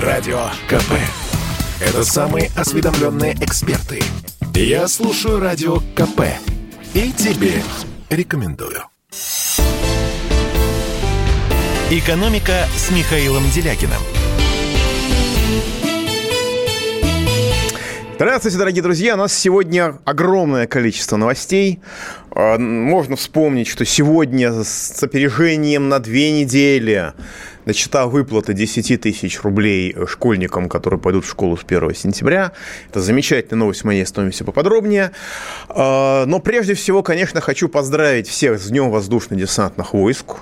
Радио КП. Это самые осведомленные эксперты. Я слушаю Радио КП. И тебе рекомендую. «Экономика» с Михаилом Делякиным. Здравствуйте, дорогие друзья. У нас сегодня огромное количество новостей. А, можно вспомнить, что сегодня с опережением на две недели начата выплата 10 тысяч рублей школьникам, которые пойдут в школу с 1 сентября. Это замечательная новость, мы о ней поподробнее. А, но прежде всего, конечно, хочу поздравить всех с Днем воздушно-десантных войск.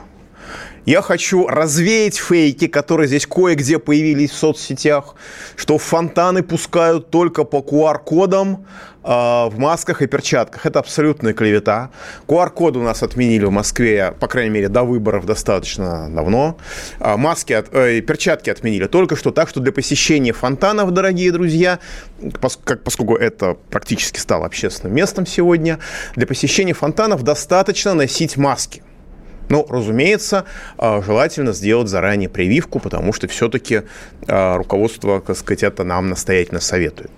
Я хочу развеять фейки, которые здесь кое-где появились в соцсетях, что фонтаны пускают только по QR-кодам э, в масках и перчатках. Это абсолютная клевета. QR-коды у нас отменили в Москве, по крайней мере, до выборов достаточно давно. А маски, от, э, перчатки отменили только что. Так что для посещения фонтанов, дорогие друзья, поскольку это практически стало общественным местом сегодня, для посещения фонтанов достаточно носить маски. Ну, разумеется, а, желательно сделать заранее прививку, потому что все-таки а, руководство, так сказать, это нам настоятельно советует.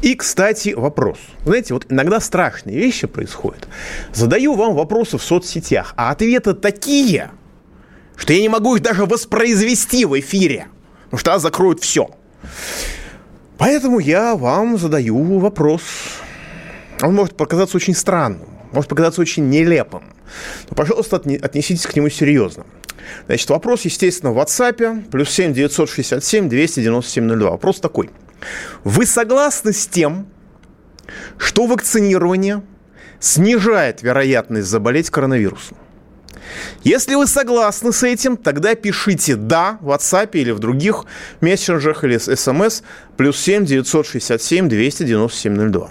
И, кстати, вопрос. Знаете, вот иногда страшные вещи происходят. Задаю вам вопросы в соцсетях, а ответы такие, что я не могу их даже воспроизвести в эфире, потому что закроют все. Поэтому я вам задаю вопрос. Он может показаться очень странным, может показаться очень нелепым то, пожалуйста, отнеситесь к нему серьезно. Значит, вопрос, естественно, в WhatsApp, плюс 7 967 297 02. Вопрос такой. Вы согласны с тем, что вакцинирование снижает вероятность заболеть коронавирусом? Если вы согласны с этим, тогда пишите «да» в WhatsApp или в других мессенджерах или смс плюс 7 967 297 02.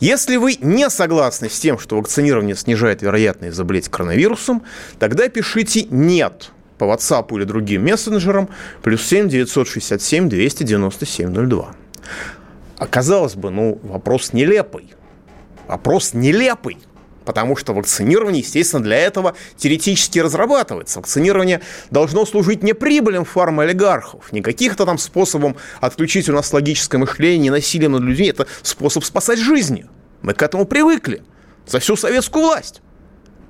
Если вы не согласны с тем, что вакцинирование снижает вероятность заболеть коронавирусом, тогда пишите «нет» по WhatsApp или другим мессенджерам плюс 7 967 297 02. Оказалось бы, ну, вопрос нелепый. Вопрос нелепый. Потому что вакцинирование, естественно, для этого теоретически разрабатывается. Вакцинирование должно служить не прибылям фармолигархов, не каких-то там способом отключить у нас логическое мышление, насилием над людьми. Это способ спасать жизни. Мы к этому привыкли за всю советскую власть.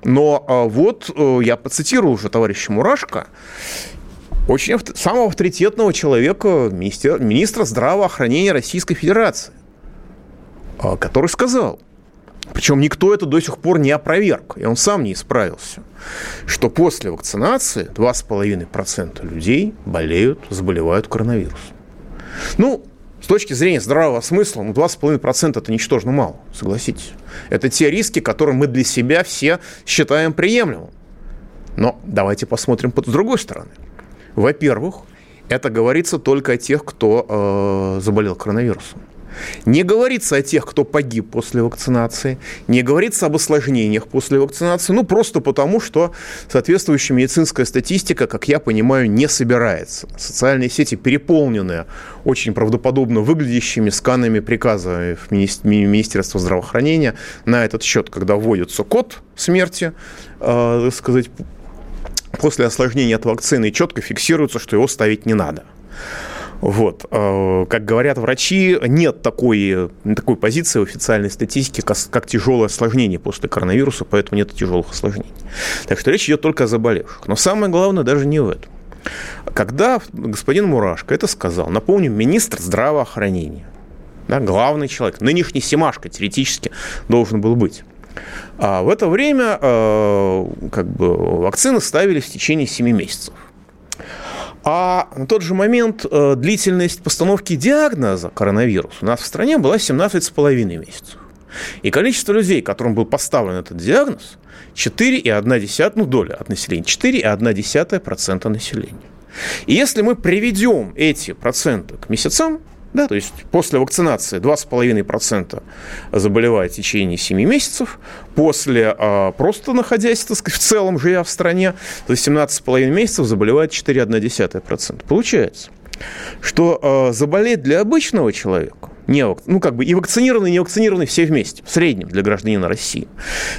Но а, вот э, я процитирую уже товарища Мурашко, очень самого авторитетного человека, министра здравоохранения Российской Федерации, а, который сказал, причем никто это до сих пор не опроверг, и он сам не исправился, что после вакцинации 2,5% людей болеют, заболевают коронавирусом. Ну, с точки зрения здравого смысла, ну, 2,5% это ничтожно мало, согласитесь. Это те риски, которые мы для себя все считаем приемлемым. Но давайте посмотрим с другой стороны. Во-первых, это говорится только о тех, кто э, заболел коронавирусом. Не говорится о тех, кто погиб после вакцинации, не говорится об осложнениях после вакцинации, ну просто потому, что соответствующая медицинская статистика, как я понимаю, не собирается. Социальные сети переполнены очень правдоподобно выглядящими сканами приказа в Министерства здравоохранения на этот счет, когда вводится код смерти, э, так сказать, после осложнения от вакцины, четко фиксируется, что его ставить не надо. Вот. Э, как говорят врачи, нет такой, такой позиции в официальной статистике, как, как тяжелое осложнение после коронавируса, поэтому нет тяжелых осложнений. Так что речь идет только о заболевших. Но самое главное даже не в этом. Когда господин Мурашко это сказал, напомню, министр здравоохранения, да, главный человек, нынешний Семашко теоретически должен был быть. А в это время э, как бы, вакцины ставили в течение 7 месяцев. А на тот же момент э, длительность постановки диагноза коронавирус у нас в стране была 17,5 месяцев. И количество людей, которым был поставлен этот диагноз, 4,1 ну, доля от населения, 4,1% населения. И если мы приведем эти проценты к месяцам, да, то есть после вакцинации 2,5% заболевает в течение 7 месяцев, после а, просто находясь, так сказать, в целом живя в стране, то есть 17,5 месяцев заболевает 4,1%. Получается, что а, заболеть для обычного человека, не, ну как бы и вакцинированный, и не вакцинированный все вместе, в среднем для гражданина России,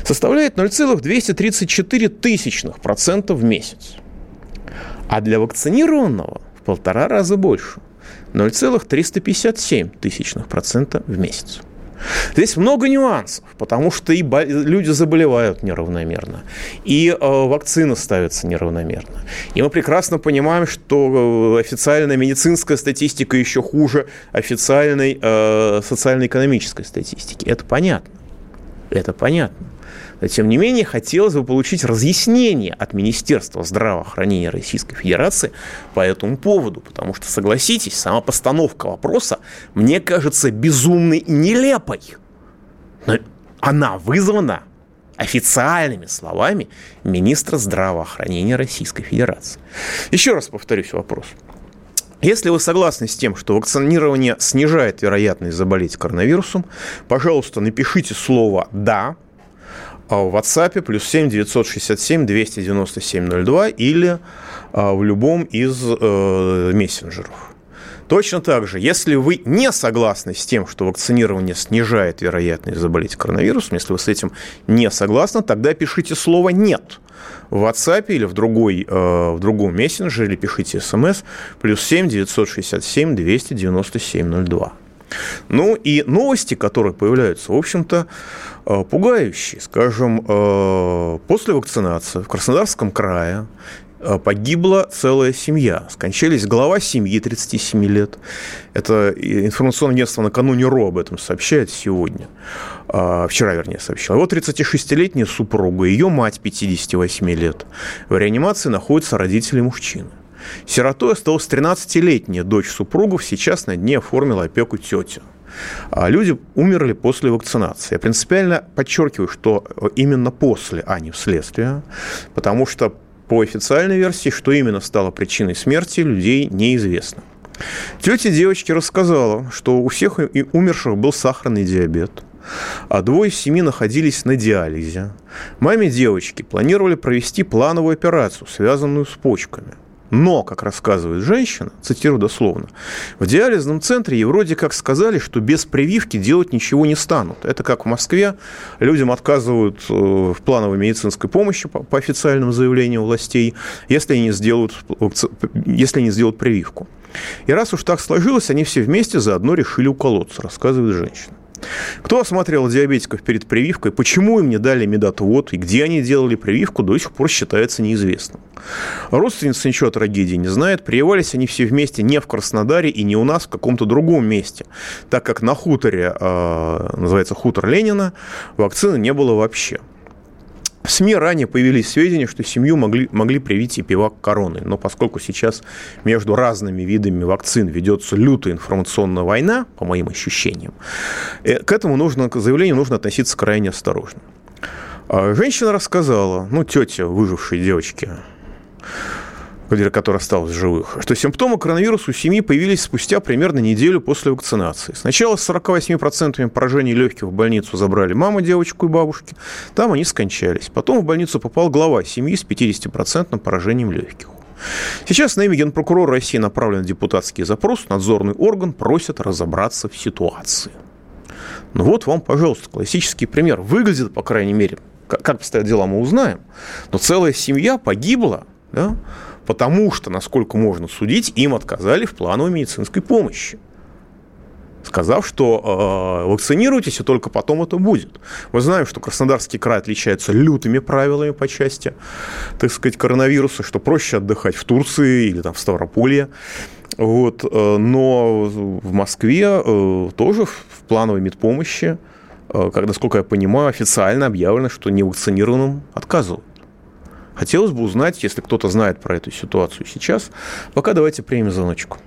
составляет 0,234 тысячных процента в месяц. А для вакцинированного полтора раза больше. 0,357 тысячных процента в месяц. Здесь много нюансов, потому что и люди заболевают неравномерно, и э, вакцины ставятся неравномерно. И мы прекрасно понимаем, что э, официальная медицинская статистика еще хуже официальной э, социально-экономической статистики. Это понятно. Это понятно. Тем не менее, хотелось бы получить разъяснение от Министерства здравоохранения Российской Федерации по этому поводу, потому что, согласитесь, сама постановка вопроса мне кажется безумной и нелепой. Но она вызвана официальными словами министра здравоохранения Российской Федерации. Еще раз повторюсь вопрос. Если вы согласны с тем, что вакцинирование снижает вероятность заболеть коронавирусом, пожалуйста, напишите слово «да», а в WhatsApp плюс 7 967 297 02 или а, в любом из э, мессенджеров. Точно так же, если вы не согласны с тем, что вакцинирование снижает вероятность заболеть коронавирусом, если вы с этим не согласны, тогда пишите слово «нет» в WhatsApp или в, другой, э, в другом мессенджере, или пишите смс плюс 7 967 297 02. Ну и новости, которые появляются, в общем-то, э, пугающие. Скажем, э, после вакцинации в Краснодарском крае э, погибла целая семья. Скончались глава семьи 37 лет. Это информационное агентство накануне РО об этом сообщает сегодня. Вчера, вернее, сообщил. Вот 36-летняя супруга, ее мать 58 лет. В реанимации находятся родители мужчины. Сиротой осталась 13-летняя дочь супругов, сейчас на дне оформила опеку тетя. А люди умерли после вакцинации. Я принципиально подчеркиваю, что именно после, а не вследствие, потому что по официальной версии, что именно стало причиной смерти, людей неизвестно. Тетя девочки рассказала, что у всех умерших был сахарный диабет, а двое из семи находились на диализе. Маме девочки планировали провести плановую операцию, связанную с почками – но, как рассказывает женщина, цитирую дословно, в диализном центре ей вроде как сказали, что без прививки делать ничего не станут. Это как в Москве людям отказывают э, в плановой медицинской помощи по, официальному заявлению властей, если они, сделают, если они сделают прививку. И раз уж так сложилось, они все вместе заодно решили уколоться, рассказывает женщина. Кто осмотрел диабетиков перед прививкой, почему им не дали медотвод и где они делали прививку, до сих пор считается неизвестным. Родственница ничего о трагедии не знает. Прививались они все вместе не в Краснодаре и не у нас, в каком-то другом месте, так как на хуторе, э, называется хутор Ленина, вакцины не было вообще. В СМИ ранее появились сведения, что семью могли, могли привить и пивак короны. Но поскольку сейчас между разными видами вакцин ведется лютая информационная война, по моим ощущениям, э, к этому нужно, к заявлению нужно относиться крайне осторожно. А женщина рассказала, ну, тетя выжившей девочки, которая осталась в живых, что симптомы коронавируса у семьи появились спустя примерно неделю после вакцинации. Сначала с 48% поражений легких в больницу забрали маму, девочку и бабушки. Там они скончались. Потом в больницу попал глава семьи с 50% поражением легких. Сейчас на имя Генпрокурора России направлен депутатский запрос. Надзорный орган просит разобраться в ситуации. Ну вот вам, пожалуйста, классический пример. Выглядит, по крайней мере, как обстоят дела, мы узнаем. Но целая семья погибла да, потому что, насколько можно судить, им отказали в плановой медицинской помощи сказав, что э, вакцинируйтесь, и только потом это будет. Мы знаем, что Краснодарский край отличается лютыми правилами по части, так сказать, коронавируса, что проще отдыхать в Турции или там в Ставрополье. Вот, э, но в Москве э, тоже в плановой медпомощи, э, когда, насколько я понимаю, официально объявлено, что невакцинированным отказывают. Хотелось бы узнать, если кто-то знает про эту ситуацию сейчас. Пока давайте примем звоночку.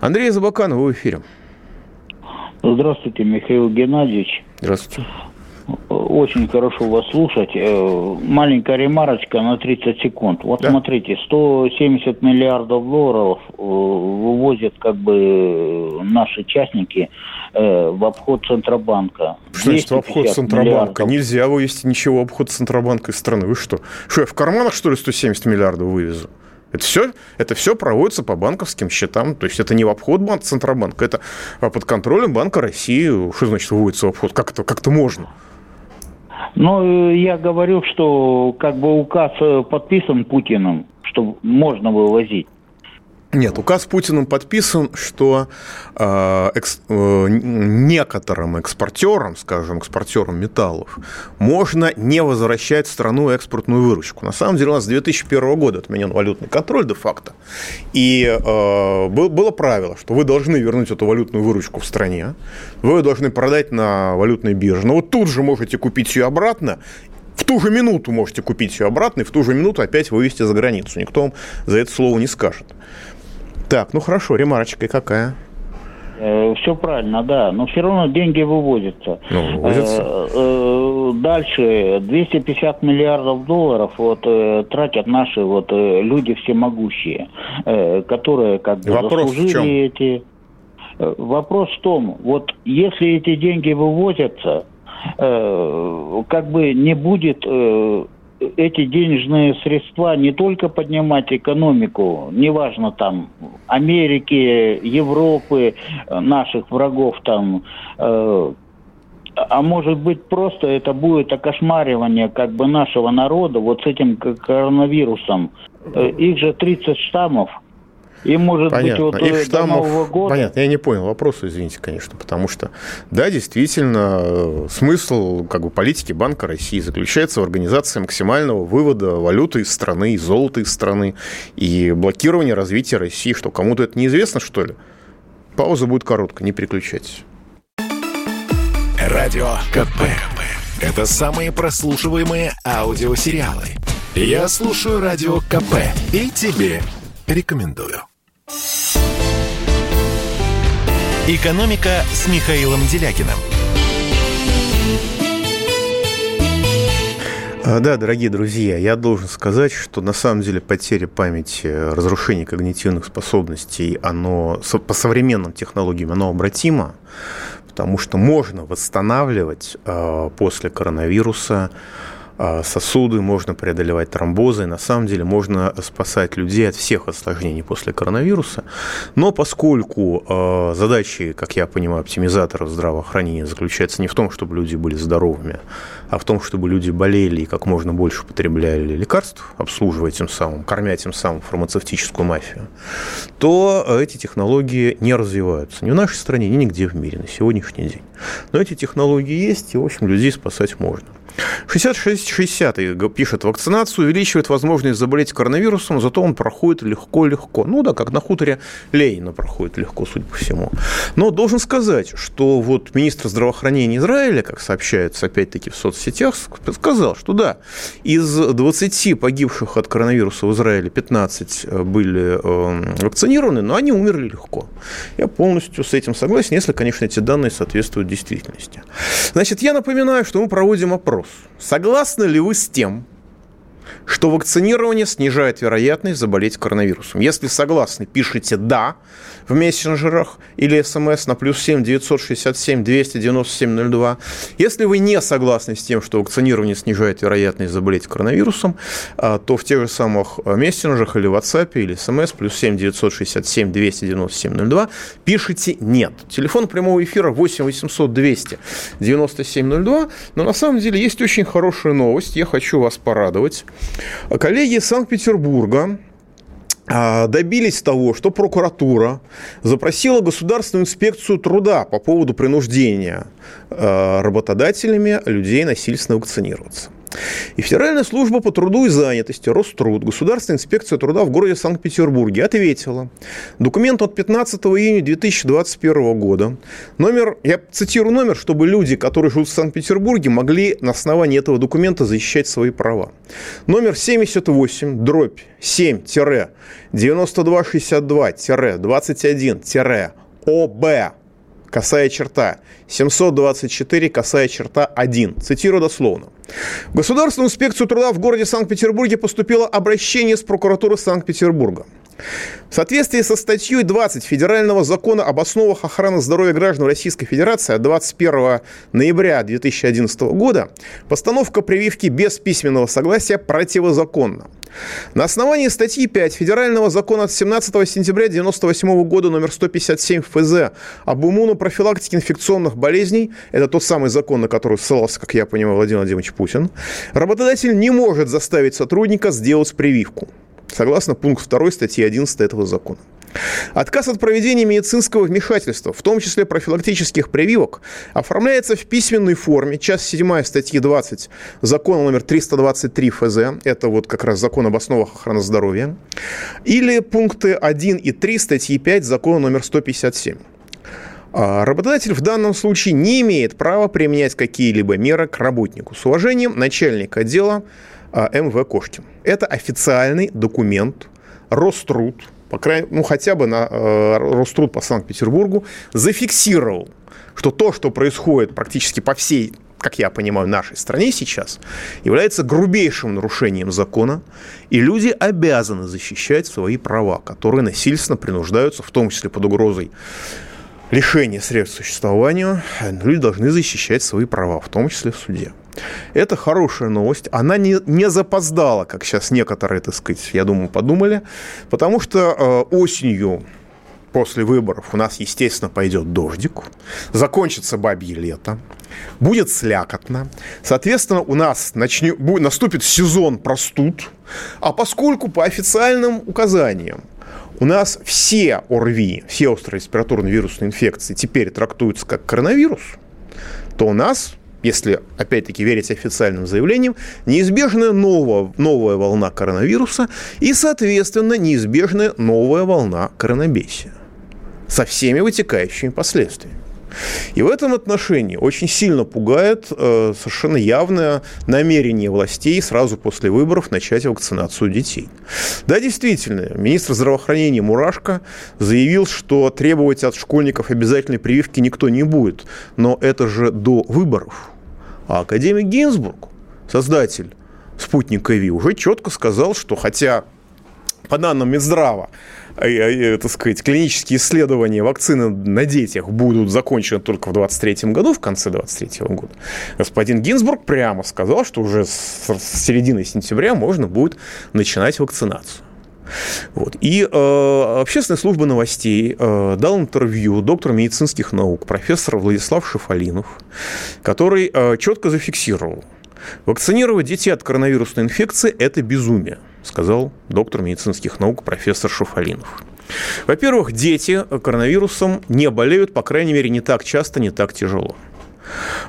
Андрей Забаканов, вы в эфире. Здравствуйте, Михаил Геннадьевич. Здравствуйте. Очень хорошо вас слушать. Э, маленькая ремарочка на 30 секунд. Вот да. смотрите, 170 миллиардов долларов э, вывозят как бы наши частники э, в обход Центробанка. Что значит в обход Центробанка? Миллиардов. Нельзя вывести ничего в обход Центробанка из страны. Вы что? Что, я в карманах, что ли, 170 миллиардов вывезу? Это все, это все проводится по банковским счетам. То есть это не в обход банка Центробанка, это под контролем Банка России. Что значит выводится в обход? Как это, как это можно? Ну, я говорю, что как бы указ э, подписан Путиным, что можно вывозить. Нет, указ Путиным подписан, что э, экс, э, некоторым экспортерам, скажем, экспортерам металлов, можно не возвращать в страну экспортную выручку. На самом деле у нас с 2001 года отменен валютный контроль де-факто. И э, было правило, что вы должны вернуть эту валютную выручку в стране, вы ее должны продать на валютной бирже. Но вот тут же можете купить ее обратно в ту же минуту можете купить ее обратно и в ту же минуту опять вывести за границу. Никто вам за это слово не скажет. Так, ну хорошо, ремарочка какая? Э, Все правильно, да, но все равно деньги выводятся. Ну, выводятся. Э, э, Дальше 250 миллиардов долларов вот тратят наши вот люди всемогущие, которые как бы Вопрос заслужили эти. Вопрос в том, вот если эти деньги вывозятся, как бы не будет эти денежные средства не только поднимать экономику, неважно там Америки, Европы, наших врагов там, э, а может быть просто это будет окошмаривание как бы нашего народа вот с этим коронавирусом. Э, их же 30 штаммов, и может Понятно. быть вот Их э, штаммов... до Нового года... Понятно, я не понял вопроса, извините, конечно, потому что, да, действительно, э, смысл как бы, политики Банка России заключается в организации максимального вывода валюты из страны, из золота из страны и блокирования развития России. Что, кому-то это неизвестно, что ли? Пауза будет короткая, не переключайтесь. Радио КП. Это самые прослушиваемые аудиосериалы. Я слушаю Радио КП и тебе рекомендую. «Экономика» с Михаилом Делякиным. А, Да, дорогие друзья, я должен сказать, что на самом деле потеря памяти, разрушение когнитивных способностей, оно по современным технологиям, оно обратимо, потому что можно восстанавливать э, после коронавируса э, сосуды, можно преодолевать тромбозы, на самом деле можно спасать людей от всех осложнений после коронавируса. Но поскольку э, задачи, как я понимаю, оптимизаторов здравоохранения заключается не в том, чтобы люди были здоровыми, а в том, чтобы люди болели и как можно больше потребляли лекарств, обслуживая тем самым, кормя тем самым фармацевтическую мафию, то эти технологии не развиваются ни в нашей стране, ни нигде в мире на сегодняшний день. Но эти технологии есть, и, в общем, людей спасать можно. 66-60 пишет, вакцинацию увеличивает возможность заболеть коронавирусом, зато он проходит легко-легко. Ну да, как на хуторе Ленина проходит легко, судя по всему. Но должен сказать, что вот министр здравоохранения Израиля, как сообщается опять-таки в соцсетях, сказал, что да, из 20 погибших от коронавируса в Израиле 15 были э, вакцинированы, но они умерли легко. Я полностью с этим согласен, если, конечно, эти данные соответствуют действительности. Значит, я напоминаю, что мы проводим опрос. Согласны ли вы с тем, что вакцинирование снижает вероятность заболеть коронавирусом. Если согласны, пишите «да» в мессенджерах или смс на плюс 7 967 297 02. Если вы не согласны с тем, что вакцинирование снижает вероятность заболеть коронавирусом, а, то в тех же самых мессенджерах или WhatsApp или смс плюс 7 967 297 02 пишите «нет». Телефон прямого эфира 8 800 200 97 02. Но на самом деле есть очень хорошая новость. Я хочу вас порадовать. Коллеги из Санкт-Петербурга а, добились того, что прокуратура запросила Государственную инспекцию труда по поводу принуждения а, работодателями людей насильственно вакцинироваться. И Федеральная служба по труду и занятости, Роструд, Государственная инспекция труда в городе Санкт-Петербурге ответила. Документ от 15 июня 2021 года. Номер, я цитирую номер, чтобы люди, которые живут в Санкт-Петербурге, могли на основании этого документа защищать свои права. Номер 78, дробь 7-9262-21-ОБ косая черта, 724, косая черта 1. Цитирую дословно. В Государственную инспекцию труда в городе Санкт-Петербурге поступило обращение с прокуратуры Санкт-Петербурга. В соответствии со статьей 20 Федерального закона об основах охраны здоровья граждан Российской Федерации от 21 ноября 2011 года постановка прививки без письменного согласия противозаконна. На основании статьи 5 Федерального закона от 17 сентября 1998 года номер 157 ФЗ об иммунопрофилактике инфекционных болезней, это тот самый закон, на который ссылался, как я понимаю, Владимир Владимирович Путин, работодатель не может заставить сотрудника сделать прививку согласно пункту 2 статьи 11 этого закона. Отказ от проведения медицинского вмешательства, в том числе профилактических прививок, оформляется в письменной форме. Часть 7 статьи 20 закона номер 323 ФЗ, это вот как раз закон об основах охраны здоровья, или пункты 1 и 3 статьи 5 закона номер 157. А работодатель в данном случае не имеет права применять какие-либо меры к работнику. С уважением, начальник отдела а, МВ Кошкин. Это официальный документ Роструд, по крайней, ну хотя бы на э, Роструд по Санкт-Петербургу, зафиксировал, что то, что происходит практически по всей как я понимаю, нашей стране сейчас, является грубейшим нарушением закона, и люди обязаны защищать свои права, которые насильственно принуждаются, в том числе под угрозой лишения средств существования, люди должны защищать свои права, в том числе в суде. Это хорошая новость. Она не, не запоздала, как сейчас некоторые, так сказать, я думаю, подумали, потому что э, осенью после выборов у нас, естественно, пойдет дождик, закончится бабье лето, будет слякотно. Соответственно, у нас начнет, наступит сезон простуд, а поскольку по официальным указаниям у нас все ОРВИ, все острые респираторные вирусные инфекции теперь трактуются как коронавирус, то у нас если, опять-таки, верить официальным заявлениям, неизбежная новая, новая волна коронавируса и, соответственно, неизбежная новая волна коронабесия со всеми вытекающими последствиями. И в этом отношении очень сильно пугает э, совершенно явное намерение властей сразу после выборов начать вакцинацию детей. Да, действительно, министр здравоохранения Мурашко заявил, что требовать от школьников обязательной прививки никто не будет. Но это же до выборов. А академик Гинзбург, создатель спутника ВИ, уже четко сказал, что хотя по данным Минздрава, так сказать, клинические исследования вакцины на детях будут закончены только в 2023 году, в конце 2023 года. Господин Гинзбург прямо сказал, что уже с середины сентября можно будет начинать вакцинацию. Вот. И э, общественная служба новостей э, дал интервью доктору медицинских наук, профессор Владислав Шифалинов, который э, четко зафиксировал, вакцинировать детей от коронавирусной инфекции – это безумие, сказал доктор медицинских наук профессор Шифалинов. Во-первых, дети коронавирусом не болеют, по крайней мере, не так часто, не так тяжело.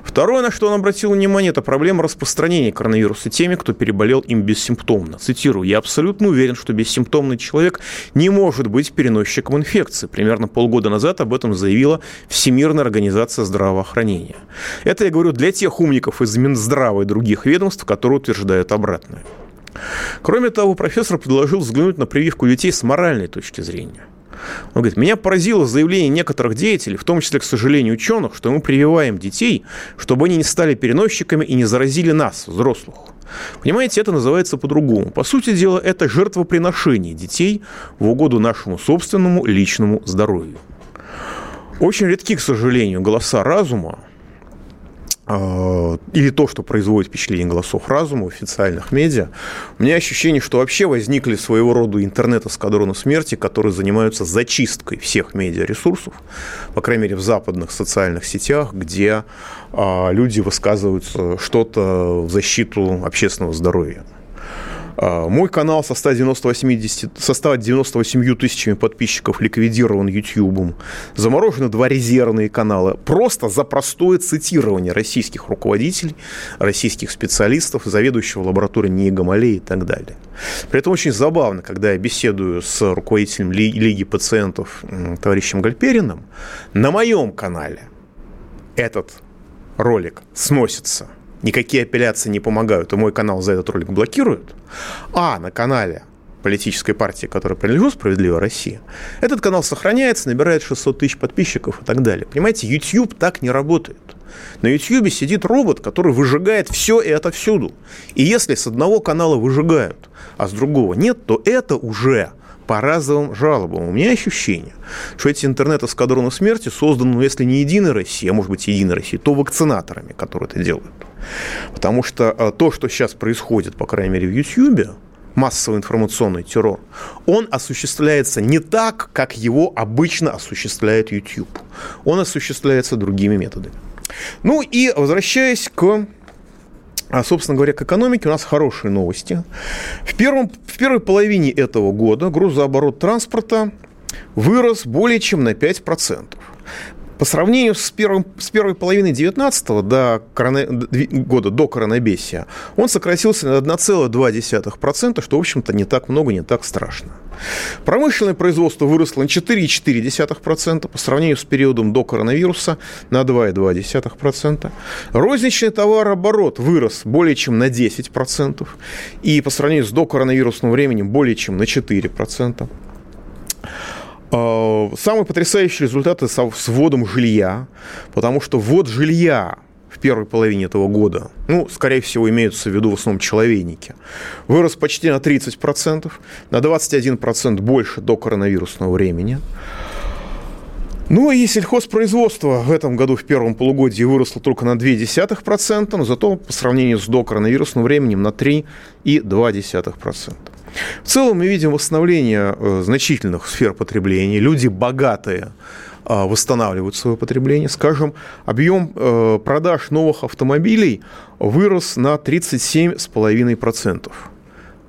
Второе, на что он обратил внимание, это проблема распространения коронавируса теми, кто переболел им бессимптомно. Цитирую, «Я абсолютно уверен, что бессимптомный человек не может быть переносчиком инфекции». Примерно полгода назад об этом заявила Всемирная организация здравоохранения. Это я говорю для тех умников из Минздрава и других ведомств, которые утверждают обратное. Кроме того, профессор предложил взглянуть на прививку детей с моральной точки зрения. Он говорит, меня поразило заявление некоторых деятелей, в том числе, к сожалению, ученых, что мы прививаем детей, чтобы они не стали переносчиками и не заразили нас, взрослых. Понимаете, это называется по-другому. По сути дела, это жертвоприношение детей в угоду нашему собственному личному здоровью. Очень редки, к сожалению, голоса разума, или то, что производит впечатление голосов разума в официальных медиа, у меня ощущение, что вообще возникли своего рода интернет-эскадроны смерти, которые занимаются зачисткой всех медиаресурсов, по крайней мере, в западных социальных сетях, где а, люди высказываются что-то в защиту общественного здоровья. А, мой канал со 198, со 198 тысячами подписчиков ликвидирован YouTube. Заморожены два резервные канала. Просто за простое цитирование российских руководителей, российских специалистов, заведующего лабораторией Ниегомалей и так далее. При этом очень забавно, когда я беседую с руководителем Лиги пациентов товарищем Гальпериным, на моем канале этот ролик сносится – никакие апелляции не помогают, и мой канал за этот ролик блокируют, а на канале политической партии, которая принадлежу «Справедливая Россия», этот канал сохраняется, набирает 600 тысяч подписчиков и так далее. Понимаете, YouTube так не работает. На YouTube сидит робот, который выжигает все и это всюду. И если с одного канала выжигают, а с другого нет, то это уже по разовым жалобам. У меня ощущение, что эти интернет-эскадроны смерти созданы, ну, если не Единой России, а может быть, Единой России, то вакцинаторами, которые это делают. Потому что э, то, что сейчас происходит, по крайней мере, в YouTube, массовый информационный террор, он осуществляется не так, как его обычно осуществляет YouTube. Он осуществляется другими методами. Ну и возвращаясь к а, собственно говоря, к экономике у нас хорошие новости. В, первом, в первой половине этого года грузооборот транспорта вырос более чем на 5%. По сравнению с, первым, с первой половиной 19 до корона, года, до коронабесия, он сократился на 1,2%, что, в общем-то, не так много, не так страшно. Промышленное производство выросло на 4,4% по сравнению с периодом до коронавируса на 2,2%. Розничный товарооборот вырос более чем на 10%. И по сравнению с докоронавирусным временем более чем на 4%. А, самые потрясающие результаты с вводом жилья, потому что ввод жилья в первой половине этого года, ну, скорее всего, имеются в виду в основном человейники, вырос почти на 30%, на 21% больше до коронавирусного времени. Ну и сельхозпроизводство в этом году в первом полугодии выросло только на 0,2%, но зато по сравнению с докоронавирусным временем на 3,2%. В целом мы видим восстановление э, значительных сфер потребления. Люди богатые э, восстанавливают свое потребление. Скажем, объем э, продаж новых автомобилей вырос на 37,5%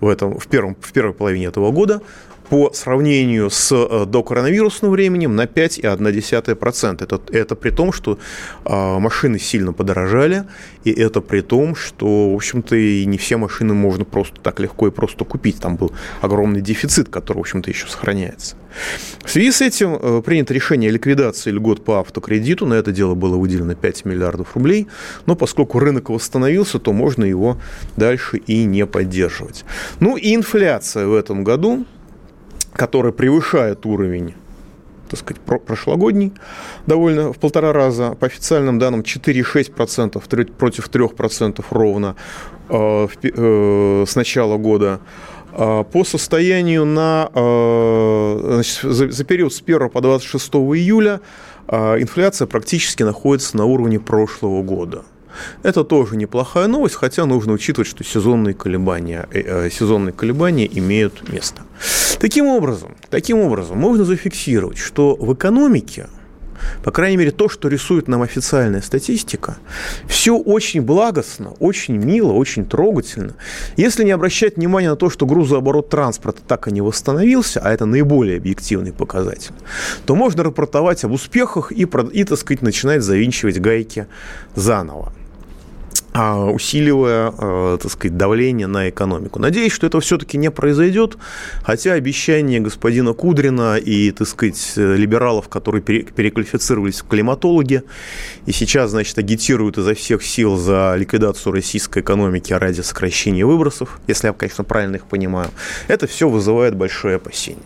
в, этом, в, первом, в первой половине этого года по сравнению с э, докоронавирусным временем на 5,1%. Это, это при том, что а, машины сильно подорожали, и это при том, что, в общем-то, и не все машины можно просто так легко и просто купить. Там был огромный дефицит, который, в общем-то, еще сохраняется. В связи с этим э, принято решение о ликвидации льгот по автокредиту. На это дело было выделено 5 миллиардов рублей. Но поскольку рынок восстановился, то можно его дальше и не поддерживать. Ну и инфляция в этом году который превышает уровень так сказать, прошлогодний довольно в полтора раза. По официальным данным 4,6% против 3% ровно э, э, с начала года. А по состоянию на, э, значит, за, за период с 1 по 26 июля инфляция практически находится на уровне прошлого года. Это тоже неплохая новость, хотя нужно учитывать, что сезонные колебания, э, э, сезонные колебания имеют место. Таким образом, таким образом, можно зафиксировать, что в экономике по крайней мере, то, что рисует нам официальная статистика, все очень благостно, очень мило, очень трогательно. Если не обращать внимания на то, что грузооборот транспорта так и не восстановился, а это наиболее объективный показатель, то можно рапортовать об успехах и, и так сказать, начинать завинчивать гайки заново. А, усиливая, э, так сказать, давление на экономику. Надеюсь, что это все-таки не произойдет, хотя обещания господина Кудрина и, так сказать, либералов, которые переквалифицировались в климатологи и сейчас, значит, агитируют изо всех сил за ликвидацию российской экономики ради сокращения выбросов, если я, конечно, правильно их понимаю, это все вызывает большое опасение.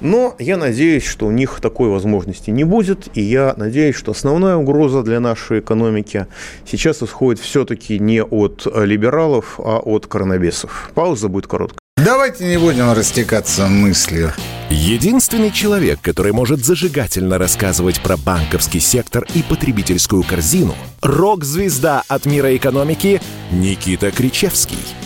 Но я надеюсь, что у них такой возможности не будет, и я надеюсь, что основная угроза для нашей экономики сейчас исходит все-таки не от либералов, а от коронавирусов. Пауза будет короткая. Давайте не будем растекаться мыслью. Единственный человек, который может зажигательно рассказывать про банковский сектор и потребительскую корзину – рок-звезда от мира экономики Никита Кричевский –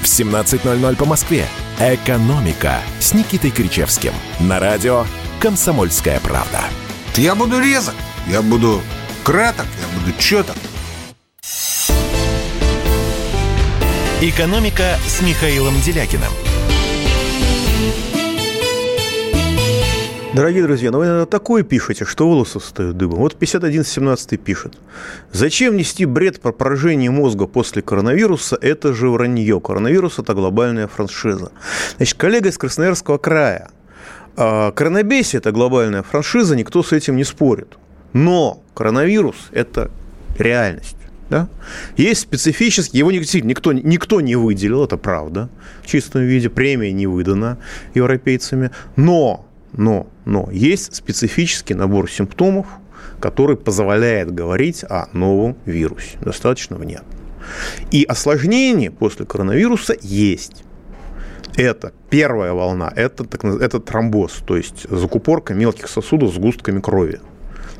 в 17.00 по Москве. «Экономика» с Никитой Кричевским. На радио «Комсомольская правда». Я буду резок, я буду краток, я буду четок. «Экономика» с Михаилом Делякиным – Дорогие друзья, ну вы иногда такое пишете, что волосы встают дыбом. Вот 5117 пишет. Зачем нести бред про поражение мозга после коронавируса? Это же вранье. Коронавирус – это глобальная франшиза. Значит, коллега из Красноярского края. А, коронабесие – это глобальная франшиза, никто с этим не спорит. Но коронавирус – это реальность. Да? Есть специфический, его никто, никто не выделил, это правда, в чистом виде, премия не выдана европейцами, но но, но есть специфический набор симптомов, который позволяет говорить о новом вирусе. Достаточно внятно. И осложнения после коронавируса есть. Это первая волна, это, так, это тромбоз, то есть закупорка мелких сосудов с густками крови.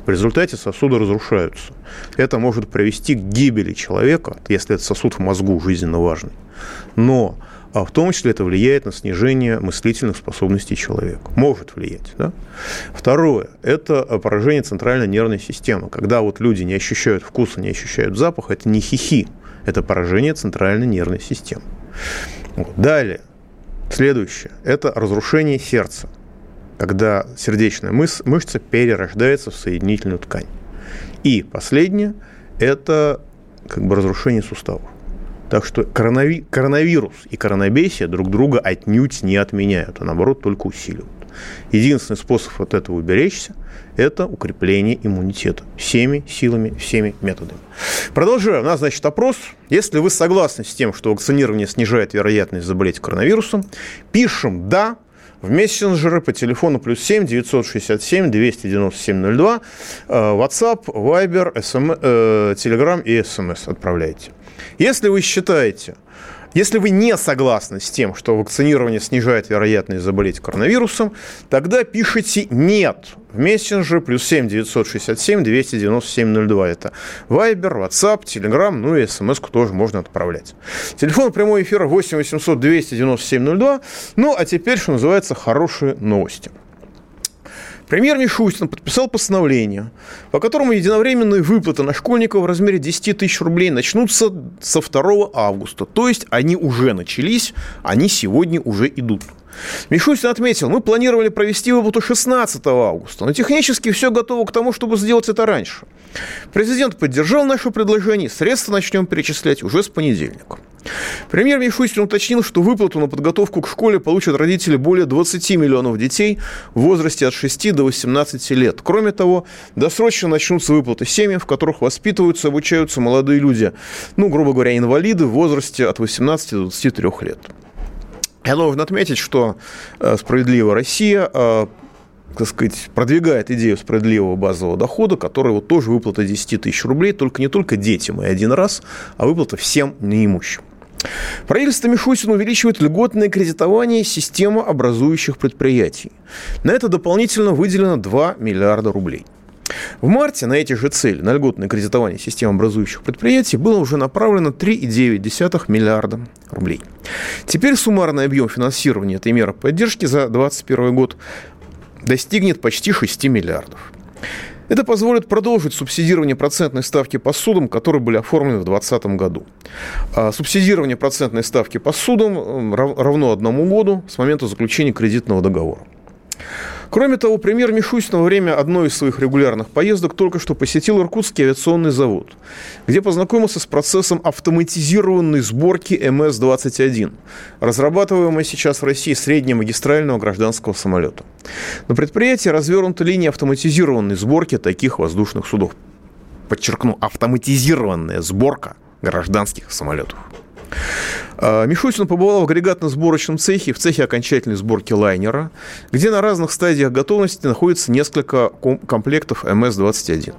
В результате сосуды разрушаются. Это может привести к гибели человека, если этот сосуд в мозгу жизненно важный. Но а в том числе это влияет на снижение мыслительных способностей человека. Может влиять. Да? Второе – это поражение центральной нервной системы. Когда вот люди не ощущают вкуса, не ощущают запах, это не хихи, это поражение центральной нервной системы. Вот. Далее, следующее – это разрушение сердца, когда сердечная мыс- мышца перерождается в соединительную ткань. И последнее – это как бы разрушение суставов. Так что коронави- коронавирус и коронабесие друг друга отнюдь не отменяют, а наоборот только усиливают. Единственный способ от этого уберечься – это укрепление иммунитета всеми силами, всеми методами. Продолжаю. У нас, значит, опрос. Если вы согласны с тем, что вакцинирование снижает вероятность заболеть коронавирусом, пишем «да», в мессенджеры по телефону плюс 7 967 297 02, WhatsApp, Viber, SM, Telegram и SMS отправляйте. Если вы считаете, если вы не согласны с тем, что вакцинирование снижает вероятность заболеть коронавирусом, тогда пишите «нет» в мессенджер плюс 7 967 297 02. Это Viber, WhatsApp, Telegram, ну и смс тоже можно отправлять. Телефон прямой эфира 8 800 297 02. Ну, а теперь, что называется, хорошие новости. Премьер Мишустин подписал постановление, по которому единовременные выплаты на школьников в размере 10 тысяч рублей начнутся со 2 августа. То есть они уже начались, они сегодня уже идут. Мишустин отметил, мы планировали провести выплату 16 августа, но технически все готово к тому, чтобы сделать это раньше. Президент поддержал наше предложение, средства начнем перечислять уже с понедельника. Премьер Мишустин уточнил, что выплату на подготовку к школе получат родители более 20 миллионов детей в возрасте от 6 до 18 лет. Кроме того, досрочно начнутся выплаты семьям, в которых воспитываются, обучаются молодые люди, ну, грубо говоря, инвалиды в возрасте от 18 до 23 лет. Я должен отметить, что «Справедливая Россия» так сказать, продвигает идею справедливого базового дохода, который вот тоже выплата 10 тысяч рублей, только не только детям и один раз, а выплата всем неимущим. Правительство Мишустина увеличивает льготное кредитование системы образующих предприятий. На это дополнительно выделено 2 миллиарда рублей. В марте на эти же цели, на льготное кредитование систем образующих предприятий, было уже направлено 3,9 миллиарда рублей. Теперь суммарный объем финансирования этой меры поддержки за 2021 год достигнет почти 6 миллиардов. Это позволит продолжить субсидирование процентной ставки по судам, которые были оформлены в 2020 году. А субсидирование процентной ставки по судам равно одному году с момента заключения кредитного договора. Кроме того, премьер Мишустин во время одной из своих регулярных поездок только что посетил Иркутский авиационный завод, где познакомился с процессом автоматизированной сборки МС-21, разрабатываемой сейчас в России среднемагистрального гражданского самолета. На предприятии развернута линия автоматизированной сборки таких воздушных судов. Подчеркну, автоматизированная сборка гражданских самолетов. А, Мишустин побывал в агрегатно-сборочном цехе, в цехе окончательной сборки лайнера, где на разных стадиях готовности находится несколько комплектов МС-21.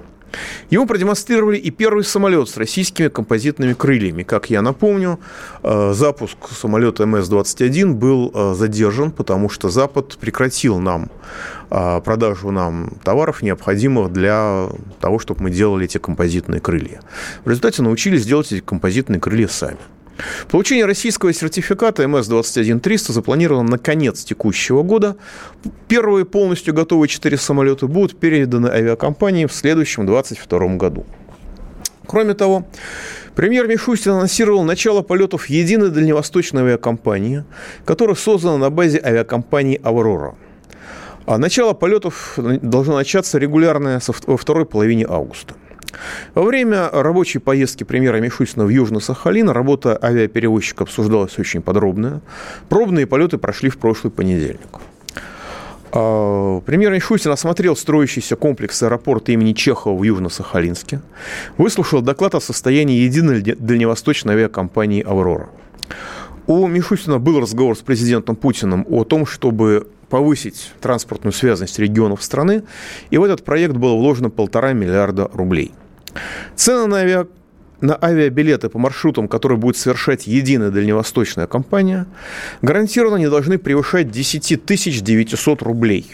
Ему продемонстрировали и первый самолет с российскими композитными крыльями. Как я напомню, а, запуск самолета МС-21 был а, задержан, потому что Запад прекратил нам продажу нам товаров, необходимых для того, чтобы мы делали эти композитные крылья. В результате научились делать эти композитные крылья сами. Получение российского сертификата МС-21300 запланировано на конец текущего года. Первые полностью готовые четыре самолета будут переданы авиакомпании в следующем 2022 году. Кроме того, премьер Мишустин анонсировал начало полетов единой дальневосточной авиакомпании, которая создана на базе авиакомпании «Аврора». А начало полетов должно начаться регулярно во второй половине августа. Во время рабочей поездки премьера Мишустина в Южно-Сахалин работа авиаперевозчика обсуждалась очень подробно. Пробные полеты прошли в прошлый понедельник. А, премьер Мишустин осмотрел строящийся комплекс аэропорта имени Чехова в Южно-Сахалинске, выслушал доклад о состоянии единой дальневосточной авиакомпании «Аврора». У Мишустина был разговор с президентом Путиным о том, чтобы повысить транспортную связность регионов страны, и в этот проект было вложено полтора миллиарда рублей. Цены на авиа на авиабилеты по маршрутам, которые будет совершать единая дальневосточная компания, гарантированно не должны превышать 10 900 рублей.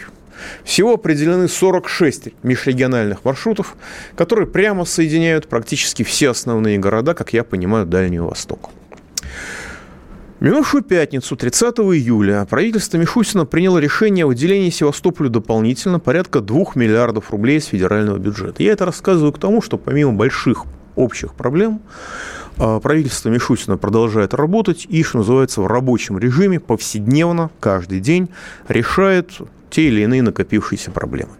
Всего определены 46 межрегиональных маршрутов, которые прямо соединяют практически все основные города, как я понимаю, Дальнего Востока. Минувшую пятницу, 30 июля, правительство Мишустина приняло решение о выделении Севастополю дополнительно порядка 2 миллиардов рублей из федерального бюджета. Я это рассказываю к тому, что помимо больших общих проблем, а, правительство Мишустина продолжает работать и, что называется, в рабочем режиме повседневно, каждый день решает те или иные накопившиеся проблемы.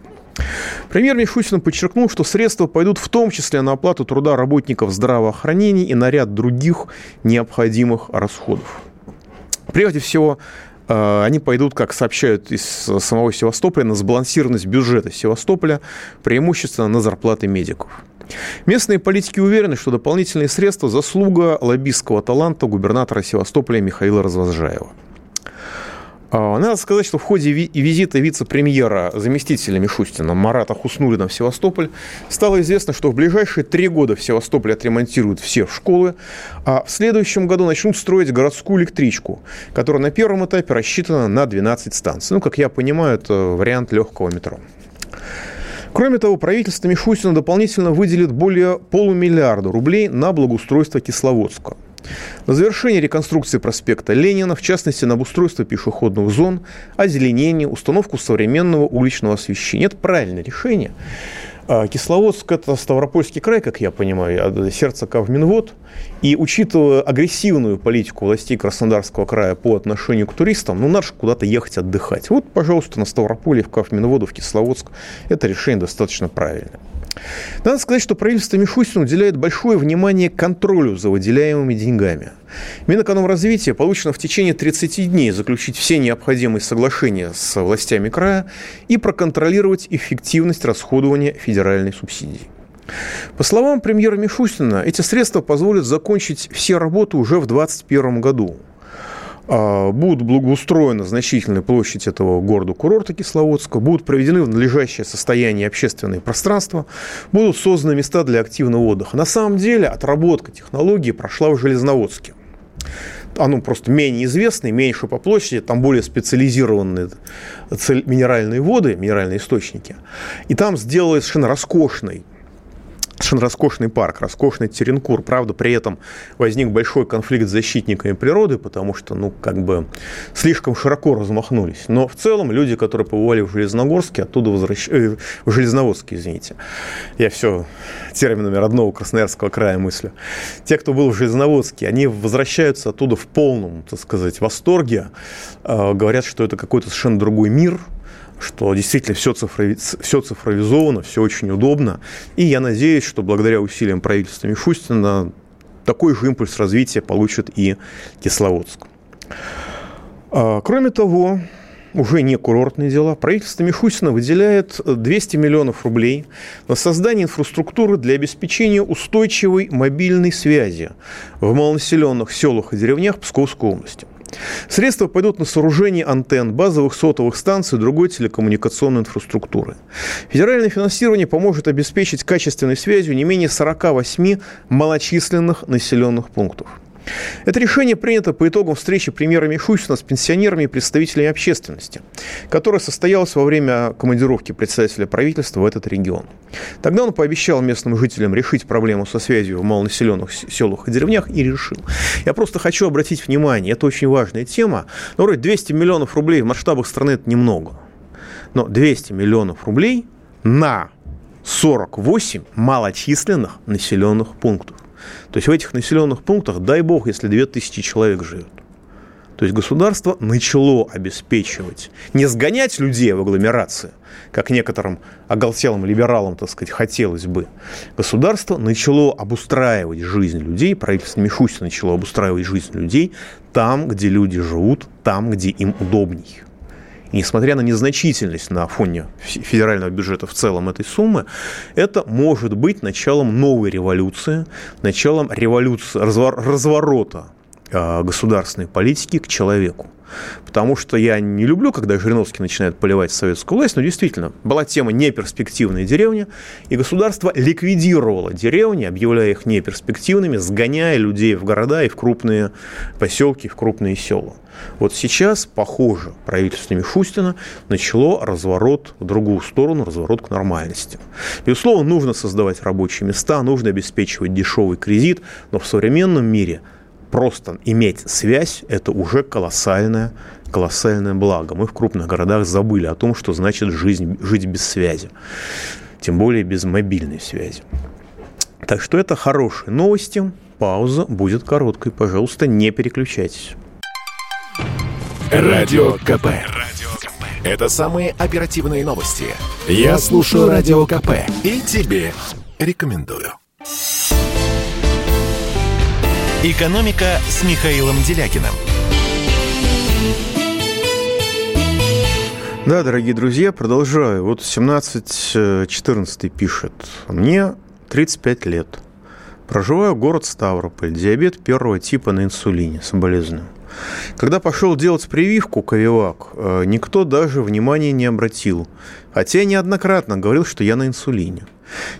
Премьер Мишустин подчеркнул, что средства пойдут в том числе на оплату труда работников здравоохранения и на ряд других необходимых расходов. Прежде всего, э, они пойдут, как сообщают из самого Севастополя, на сбалансированность бюджета Севастополя, преимущественно на зарплаты медиков. Местные политики уверены, что дополнительные средства – заслуга лоббистского таланта губернатора Севастополя Михаила Развозжаева. А, надо сказать, что в ходе визита вице-премьера заместителя Мишустина Марата Хуснулина в Севастополь стало известно, что в ближайшие три года в Севастополе отремонтируют все школы, а в следующем году начнут строить городскую электричку, которая на первом этапе рассчитана на 12 станций. Ну, как я понимаю, это вариант легкого метро. Кроме того, правительство Мишустина дополнительно выделит более полумиллиарда рублей на благоустройство Кисловодска – на завершение реконструкции проспекта Ленина, в частности, на обустройство пешеходных зон, озеленение, установку современного уличного освещения. Это правильное решение. А Кисловодск – это Ставропольский край, как я понимаю, сердце Кавминвод. И учитывая агрессивную политику властей Краснодарского края по отношению к туристам, ну, надо же куда-то ехать отдыхать. Вот, пожалуйста, на Ставрополе, в Кавминводу, в Кисловодск. Это решение достаточно правильное. Надо сказать, что правительство Мишустина уделяет большое внимание контролю за выделяемыми деньгами. Минэкономразвитие получено в течение 30 дней заключить все необходимые соглашения с властями края и проконтролировать эффективность расходования федеральной субсидии. По словам премьера Мишустина, эти средства позволят закончить все работы уже в 2021 году – будут благоустроена значительная площадь этого города-курорта Кисловодска, будут проведены в надлежащее состояние общественные пространства, будут созданы места для активного отдыха. На самом деле отработка технологии прошла в Железноводске оно просто менее известное, меньше по площади, там более специализированные минеральные воды, минеральные источники. И там сделали совершенно роскошный совершенно роскошный парк, роскошный Теренкур. Правда, при этом возник большой конфликт с защитниками природы, потому что, ну, как бы слишком широко размахнулись. Но в целом люди, которые побывали в Железногорске, оттуда возвращаются... Э, в Железноводске, извините. Я все терминами родного Красноярского края мыслю. Те, кто был в Железноводске, они возвращаются оттуда в полном, так сказать, восторге. Э, говорят, что это какой-то совершенно другой мир – что действительно все, цифрови... все цифровизовано, все очень удобно. И я надеюсь, что благодаря усилиям правительства Мишустина такой же импульс развития получит и Кисловодск. А, кроме того, уже не курортные дела, правительство Мишустина выделяет 200 миллионов рублей на создание инфраструктуры для обеспечения устойчивой мобильной связи в малонаселенных селах и деревнях Псковской области – Средства пойдут на сооружение антенн, базовых сотовых станций и другой телекоммуникационной инфраструктуры. Федеральное финансирование поможет обеспечить качественной связью не менее 48 малочисленных населенных пунктов. Это решение принято по итогам встречи премьера Мишустина с пенсионерами и представителями общественности, которая состоялась во время командировки председателя правительства в этот регион. Тогда он пообещал местным жителям решить проблему со связью в малонаселенных селах и деревнях и решил. Я просто хочу обратить внимание, это очень важная тема. Ну, вроде 200 миллионов рублей в масштабах страны это немного. Но 200 миллионов рублей на 48 малочисленных населенных пунктов. То есть в этих населенных пунктах, дай бог, если 2000 человек живет. То есть государство начало обеспечивать, не сгонять людей в агломерации, как некоторым оголтелым либералам, так сказать, хотелось бы. Государство начало обустраивать жизнь людей, правительство Мишустина начало обустраивать жизнь людей там, где люди живут, там, где им удобней. Несмотря на незначительность на фоне федерального бюджета в целом этой суммы, это может быть началом новой революции, началом революции, разворота а, государственной политики к человеку. Потому что я не люблю, когда Жириновский начинает поливать советскую власть, но действительно, была тема неперспективная деревня, и государство ликвидировало деревни, объявляя их неперспективными, сгоняя людей в города и в крупные поселки, в крупные села. Вот сейчас, похоже, правительство Мишустина начало разворот в другую сторону, разворот к нормальности. Безусловно, нужно создавать рабочие места, нужно обеспечивать дешевый кредит, но в современном мире просто иметь связь – это уже колоссальное, колоссальное благо. Мы в крупных городах забыли о том, что значит жизнь, жить без связи, тем более без мобильной связи. Так что это хорошие новости. Пауза будет короткой. Пожалуйста, не переключайтесь. Радио КП. Это самые оперативные новости. Я слушаю Радио КП и тебе рекомендую. «Экономика» с Михаилом Делякиным. Да, дорогие друзья, продолжаю. Вот 17-14 пишет. Мне 35 лет. Проживаю город Ставрополь. Диабет первого типа на инсулине. Соболезную. Когда пошел делать прививку Ковивак, э, никто даже внимания не обратил. Хотя я неоднократно говорил, что я на инсулине.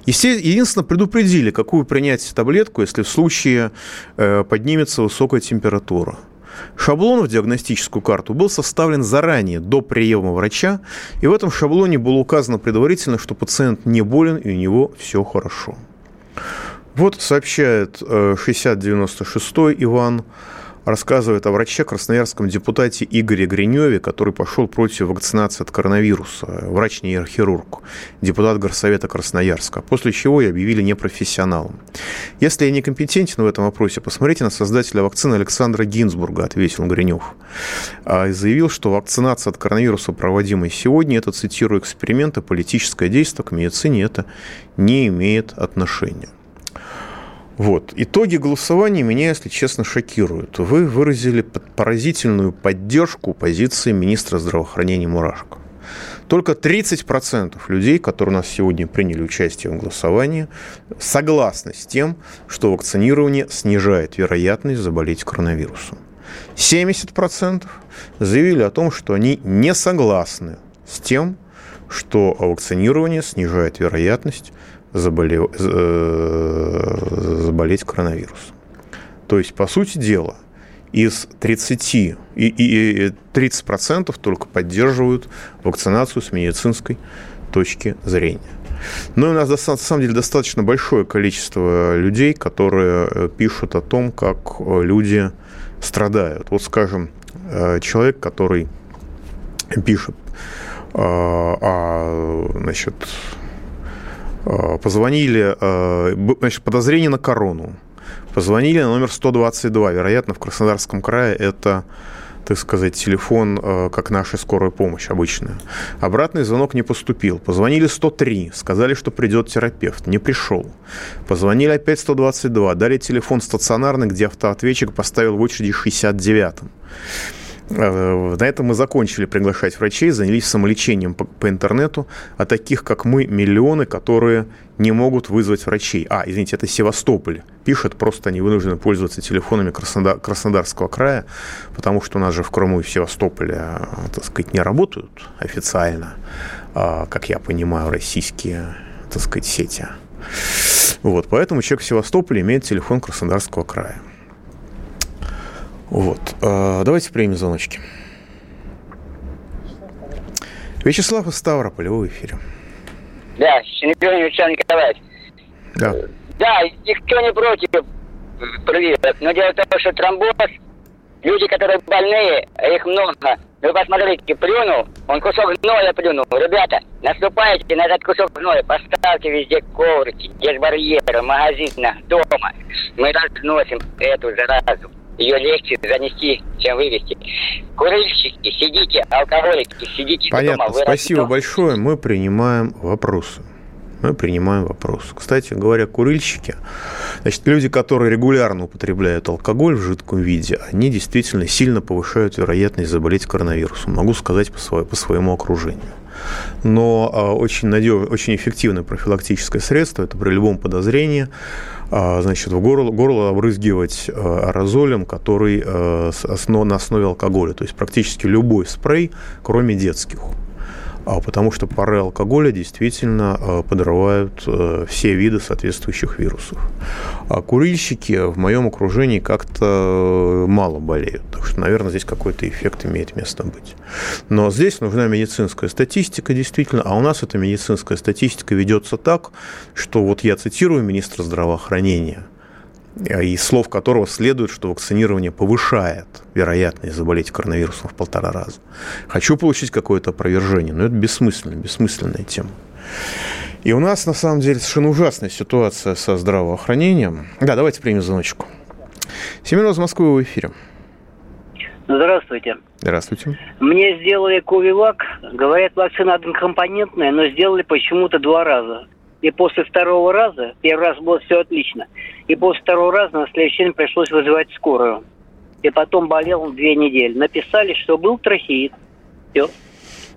Единственное, предупредили, какую принять таблетку, если в случае э, поднимется высокая температура. Шаблон в диагностическую карту был составлен заранее, до приема врача, и в этом шаблоне было указано предварительно, что пациент не болен и у него все хорошо. Вот сообщает 6096 э, Иван рассказывает о враче, красноярском депутате Игоре Гриневе, который пошел против вакцинации от коронавируса, врач-нейрохирург, депутат Горсовета Красноярска, после чего и объявили непрофессионалом. Если я некомпетентен в этом вопросе, посмотрите на создателя вакцины Александра Гинзбурга, ответил Гринев. А, и заявил, что вакцинация от коронавируса, проводимая сегодня, это, цитирую, эксперимент, и политическое действие к медицине это не имеет отношения. Вот. Итоги голосования меня, если честно, шокируют. Вы выразили поразительную поддержку позиции министра здравоохранения Мурашко. Только 30% людей, которые у нас сегодня приняли участие в голосовании, согласны с тем, что вакцинирование снижает вероятность заболеть коронавирусом. 70% заявили о том, что они не согласны с тем, что вакцинирование снижает вероятность заболел, э, заболеть коронавирусом. То есть, по сути дела, из 30 и, и 30% только поддерживают вакцинацию с медицинской точки зрения. Но у нас, на самом деле, достаточно большое количество людей, которые э, пишут о том, как э, люди страдают. Вот, скажем, человек, который пишет о, значит, позвонили, э, значит, подозрение на корону. Позвонили на номер 122. Вероятно, в Краснодарском крае это так сказать, телефон, э, как наша скорая помощь обычная. Обратный звонок не поступил. Позвонили 103, сказали, что придет терапевт. Не пришел. Позвонили опять 122, дали телефон стационарный, где автоответчик поставил в очереди 69-м. Э, на этом мы закончили приглашать врачей, занялись самолечением по, по интернету, а таких, как мы, миллионы, которые не могут вызвать врачей. А, извините, это Севастополь пишет, просто они вынуждены пользоваться телефонами Краснодар, Краснодарского края, потому что у нас же в Крыму и в Севастополе, э, так сказать, не работают официально, а, как я понимаю, российские, так сказать, сети. Вот, поэтому человек в Севастополе имеет телефон Краснодарского края. Вот. А, давайте примем звоночки. Вячеслав из Ставрополя, в эфире. Да, Синегрин Вячеслав Николаевич. Да. Да, никто не против прививок, но дело в том, что тромбоз, люди, которые больные, их много, вы посмотрите, плюнул, он кусок гноя плюнул. Ребята, наступайте на этот кусок гноя, поставьте везде коврики, есть барьеры, магазинах, дома. Мы разносим эту заразу ее легче занести, чем вывести. Курильщики, сидите, алкоголики, сидите Понятно, дома. спасибо большое. Мы принимаем вопросы. Мы принимаем вопросы. Кстати говоря, курильщики, значит, люди, которые регулярно употребляют алкоголь в жидком виде, они действительно сильно повышают вероятность заболеть коронавирусом. Могу сказать по, своему, по своему окружению. но а, очень надежное, очень эффективное профилактическое средство. Это при любом подозрении значит, в горло, горло обрызгивать а, аэрозолем, который на основе алкоголя. То есть практически любой спрей, кроме детских. А потому что пары алкоголя действительно э, подрывают э, все виды соответствующих вирусов. А курильщики в моем окружении как-то мало болеют, так что, наверное, здесь какой-то эффект имеет место быть. Но здесь нужна медицинская статистика, действительно, а у нас эта медицинская статистика ведется так, что вот я цитирую министра здравоохранения – из слов которого следует, что вакцинирование повышает вероятность заболеть коронавирусом в полтора раза. Хочу получить какое-то опровержение, но это бессмысленно, бессмысленная тема. И у нас, на самом деле, совершенно ужасная ситуация со здравоохранением. Да, давайте примем звоночку. Семен из Москвы в эфире. Здравствуйте. Здравствуйте. Мне сделали Ковивак. Говорят, вакцина однокомпонентная, но сделали почему-то два раза. И после второго раза, первый раз было все отлично, и после второго раза на следующий день пришлось вызывать скорую. И потом болел две недели. Написали, что был трахеид. Все.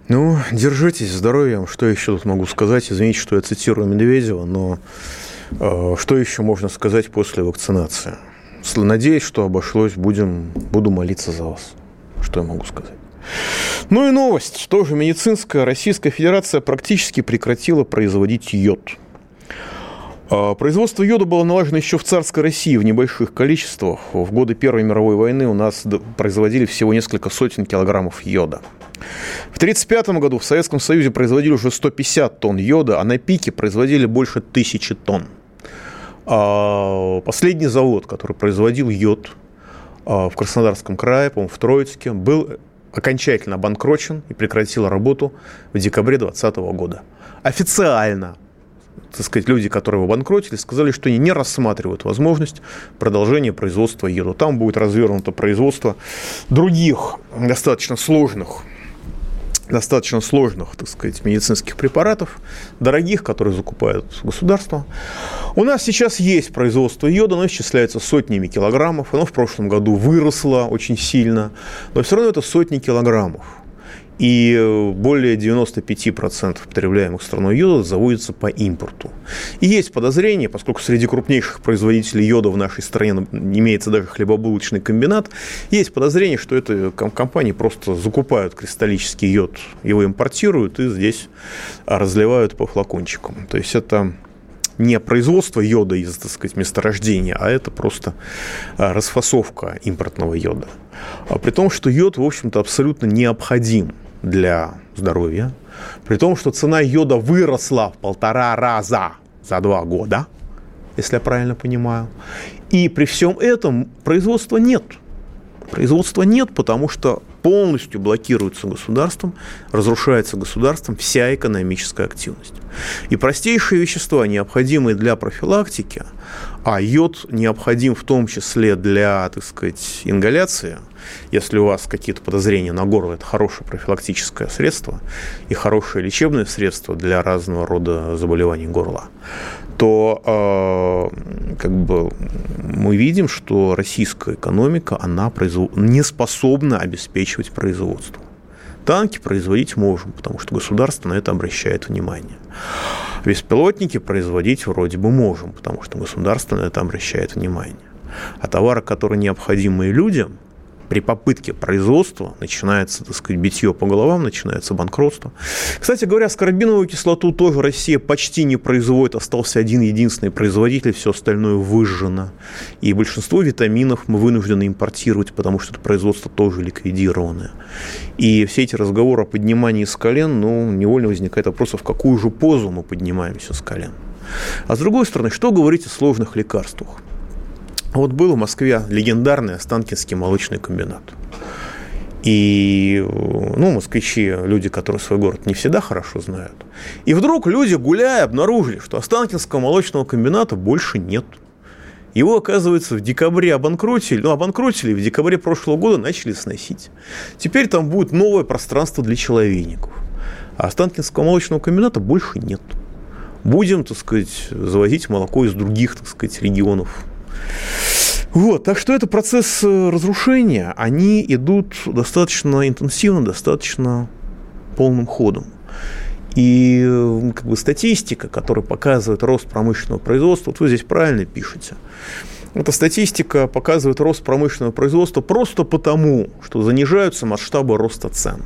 Ну, держитесь, здоровьем. Что еще тут могу сказать? Извините, что я цитирую Медведева, но э, что еще можно сказать после вакцинации? Надеюсь, что обошлось. Будем, буду молиться за вас. Что я могу сказать? Ну и новость. Тоже медицинская. Российская Федерация практически прекратила производить йод. А, производство йода было налажено еще в царской России в небольших количествах. В годы Первой мировой войны у нас производили всего несколько сотен килограммов йода. В 1935 году в Советском Союзе производили уже 150 тонн йода, а на пике производили больше тысячи тонн. А, последний завод, который производил йод а, в Краснодарском крае, по-моему, в Троицке, был окончательно обанкрочен и прекратил работу в декабре 2020 года. Официально так сказать, люди, которые его банкротили, сказали, что они не рассматривают возможность продолжения производства йода. Там будет развернуто производство других достаточно сложных достаточно сложных, так сказать, медицинских препаратов, дорогих, которые закупают государство. У нас сейчас есть производство йода, оно исчисляется сотнями килограммов, оно в прошлом году выросло очень сильно, но все равно это сотни килограммов и э, более 95% потребляемых страной йода заводится по импорту. И есть подозрение, поскольку среди крупнейших производителей йода в нашей стране имеется даже хлебобулочный комбинат, есть подозрение, что это компании просто закупают кристаллический йод, его импортируют и здесь разливают по флакончикам. То есть это не производство йода из, так сказать, месторождения, а это просто а, расфасовка импортного йода. А при том, что йод, в общем-то, абсолютно необходим для здоровья, при том, что цена йода выросла в полтора раза за два года, если я правильно понимаю. И при всем этом производства нет. Производства нет, потому что полностью блокируется государством, разрушается государством вся экономическая активность. И простейшие вещества, необходимые для профилактики, а йод необходим в том числе для, так сказать, ингаляции, если у вас какие-то подозрения на горло, это хорошее профилактическое средство и хорошее лечебное средство для разного рода заболеваний горла, то э, как бы мы видим, что российская экономика, она производ... не способна обеспечивать производство. Танки производить можем, потому что государство на это обращает внимание. Беспилотники производить вроде бы можем, потому что государство на это обращает внимание. А товары, которые необходимы людям – при попытке производства начинается, так сказать, битье по головам, начинается банкротство. Кстати говоря, скорбиновую кислоту тоже Россия почти не производит. Остался один единственный производитель, все остальное выжжено. И большинство витаминов мы вынуждены импортировать, потому что это производство тоже ликвидированное. И все эти разговоры о поднимании с колен, ну, невольно возникает вопрос, а в какую же позу мы поднимаемся с колен. А с другой стороны, что говорить о сложных лекарствах? Вот был в Москве легендарный Останкинский молочный комбинат. И, ну, москвичи, люди, которые свой город не всегда хорошо знают. И вдруг люди, гуляя, обнаружили, что Останкинского молочного комбината больше нет. Его, оказывается, в декабре обанкротили, ну, обанкротили, в декабре прошлого года начали сносить. Теперь там будет новое пространство для человейников. А Останкинского молочного комбината больше нет. Будем, так сказать, завозить молоко из других, так сказать, регионов вот, так что это процесс э, разрушения, они идут достаточно интенсивно, достаточно полным ходом. И как бы статистика, которая показывает рост промышленного производства, вот вы здесь правильно пишете. Эта статистика показывает рост промышленного производства просто потому, что занижаются масштабы роста цен.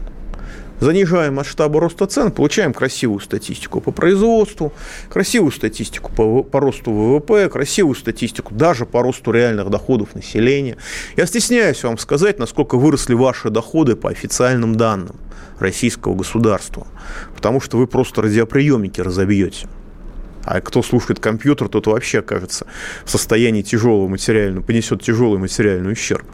Занижаем масштабы роста цен, получаем красивую статистику по производству, красивую статистику по, по росту ВВП, красивую статистику даже по росту реальных доходов населения. Я стесняюсь вам сказать, насколько выросли ваши доходы по официальным данным российского государства, потому что вы просто радиоприемники разобьете. А кто слушает компьютер, тот вообще окажется в состоянии тяжелого материального, понесет тяжелый материальный ущерб.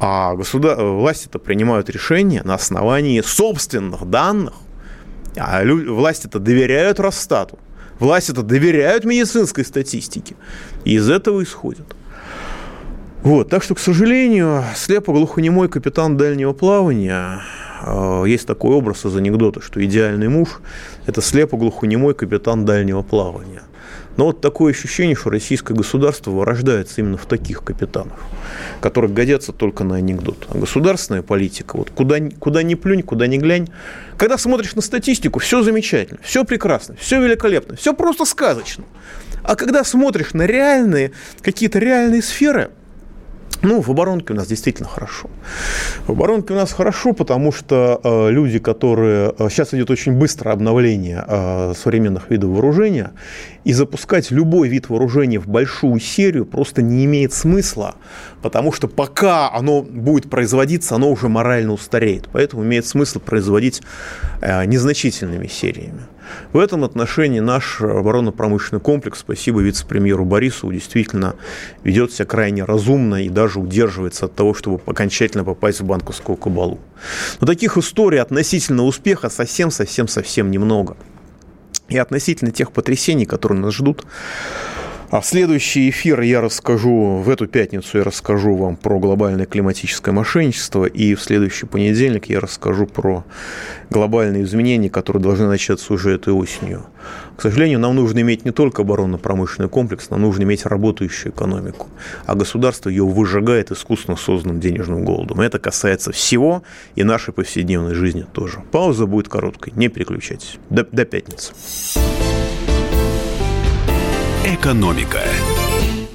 А государ... власти-то принимают решения на основании собственных данных. А лю... власти-то доверяют Росстату. Власти-то доверяют медицинской статистике. И из этого исходят. Вот, так что, к сожалению, слепо-глухонемой капитан дальнего плавания Э, есть такой образ из анекдота, что идеальный муж – это слепо-глухонемой капитан дальнего плавания. Но вот такое ощущение, что российское государство вырождается именно в таких капитанов, которые годятся только на анекдот. А государственная политика, вот куда, куда ни плюнь, куда ни глянь, когда смотришь на статистику, все замечательно, все прекрасно, все великолепно, все просто сказочно. А когда смотришь на реальные, какие-то реальные сферы – ну, в оборонке у нас действительно хорошо. В оборонке у нас хорошо, потому что э, люди, которые... Э, сейчас идет очень быстрое обновление э, современных видов вооружения, и запускать любой вид вооружения в большую серию просто не имеет смысла, потому что пока оно будет производиться, оно уже морально устареет. Поэтому имеет смысл производить э, незначительными сериями. В этом отношении наш оборонно-промышленный комплекс, спасибо вице-премьеру Борисову, действительно ведет себя крайне разумно и даже удерживается от того, чтобы окончательно попасть в банковскую кабалу. Но таких историй относительно успеха совсем-совсем-совсем немного. И относительно тех потрясений, которые нас ждут, а в следующий эфир я расскажу, в эту пятницу я расскажу вам про глобальное климатическое мошенничество, и в следующий понедельник я расскажу про глобальные изменения, которые должны начаться уже этой осенью. К сожалению, нам нужно иметь не только оборонно-промышленный комплекс, нам нужно иметь работающую экономику, а государство ее выжигает искусственно созданным денежным голодом. Это касается всего и нашей повседневной жизни тоже. Пауза будет короткой, не переключайтесь. До, до пятницы. Экономика.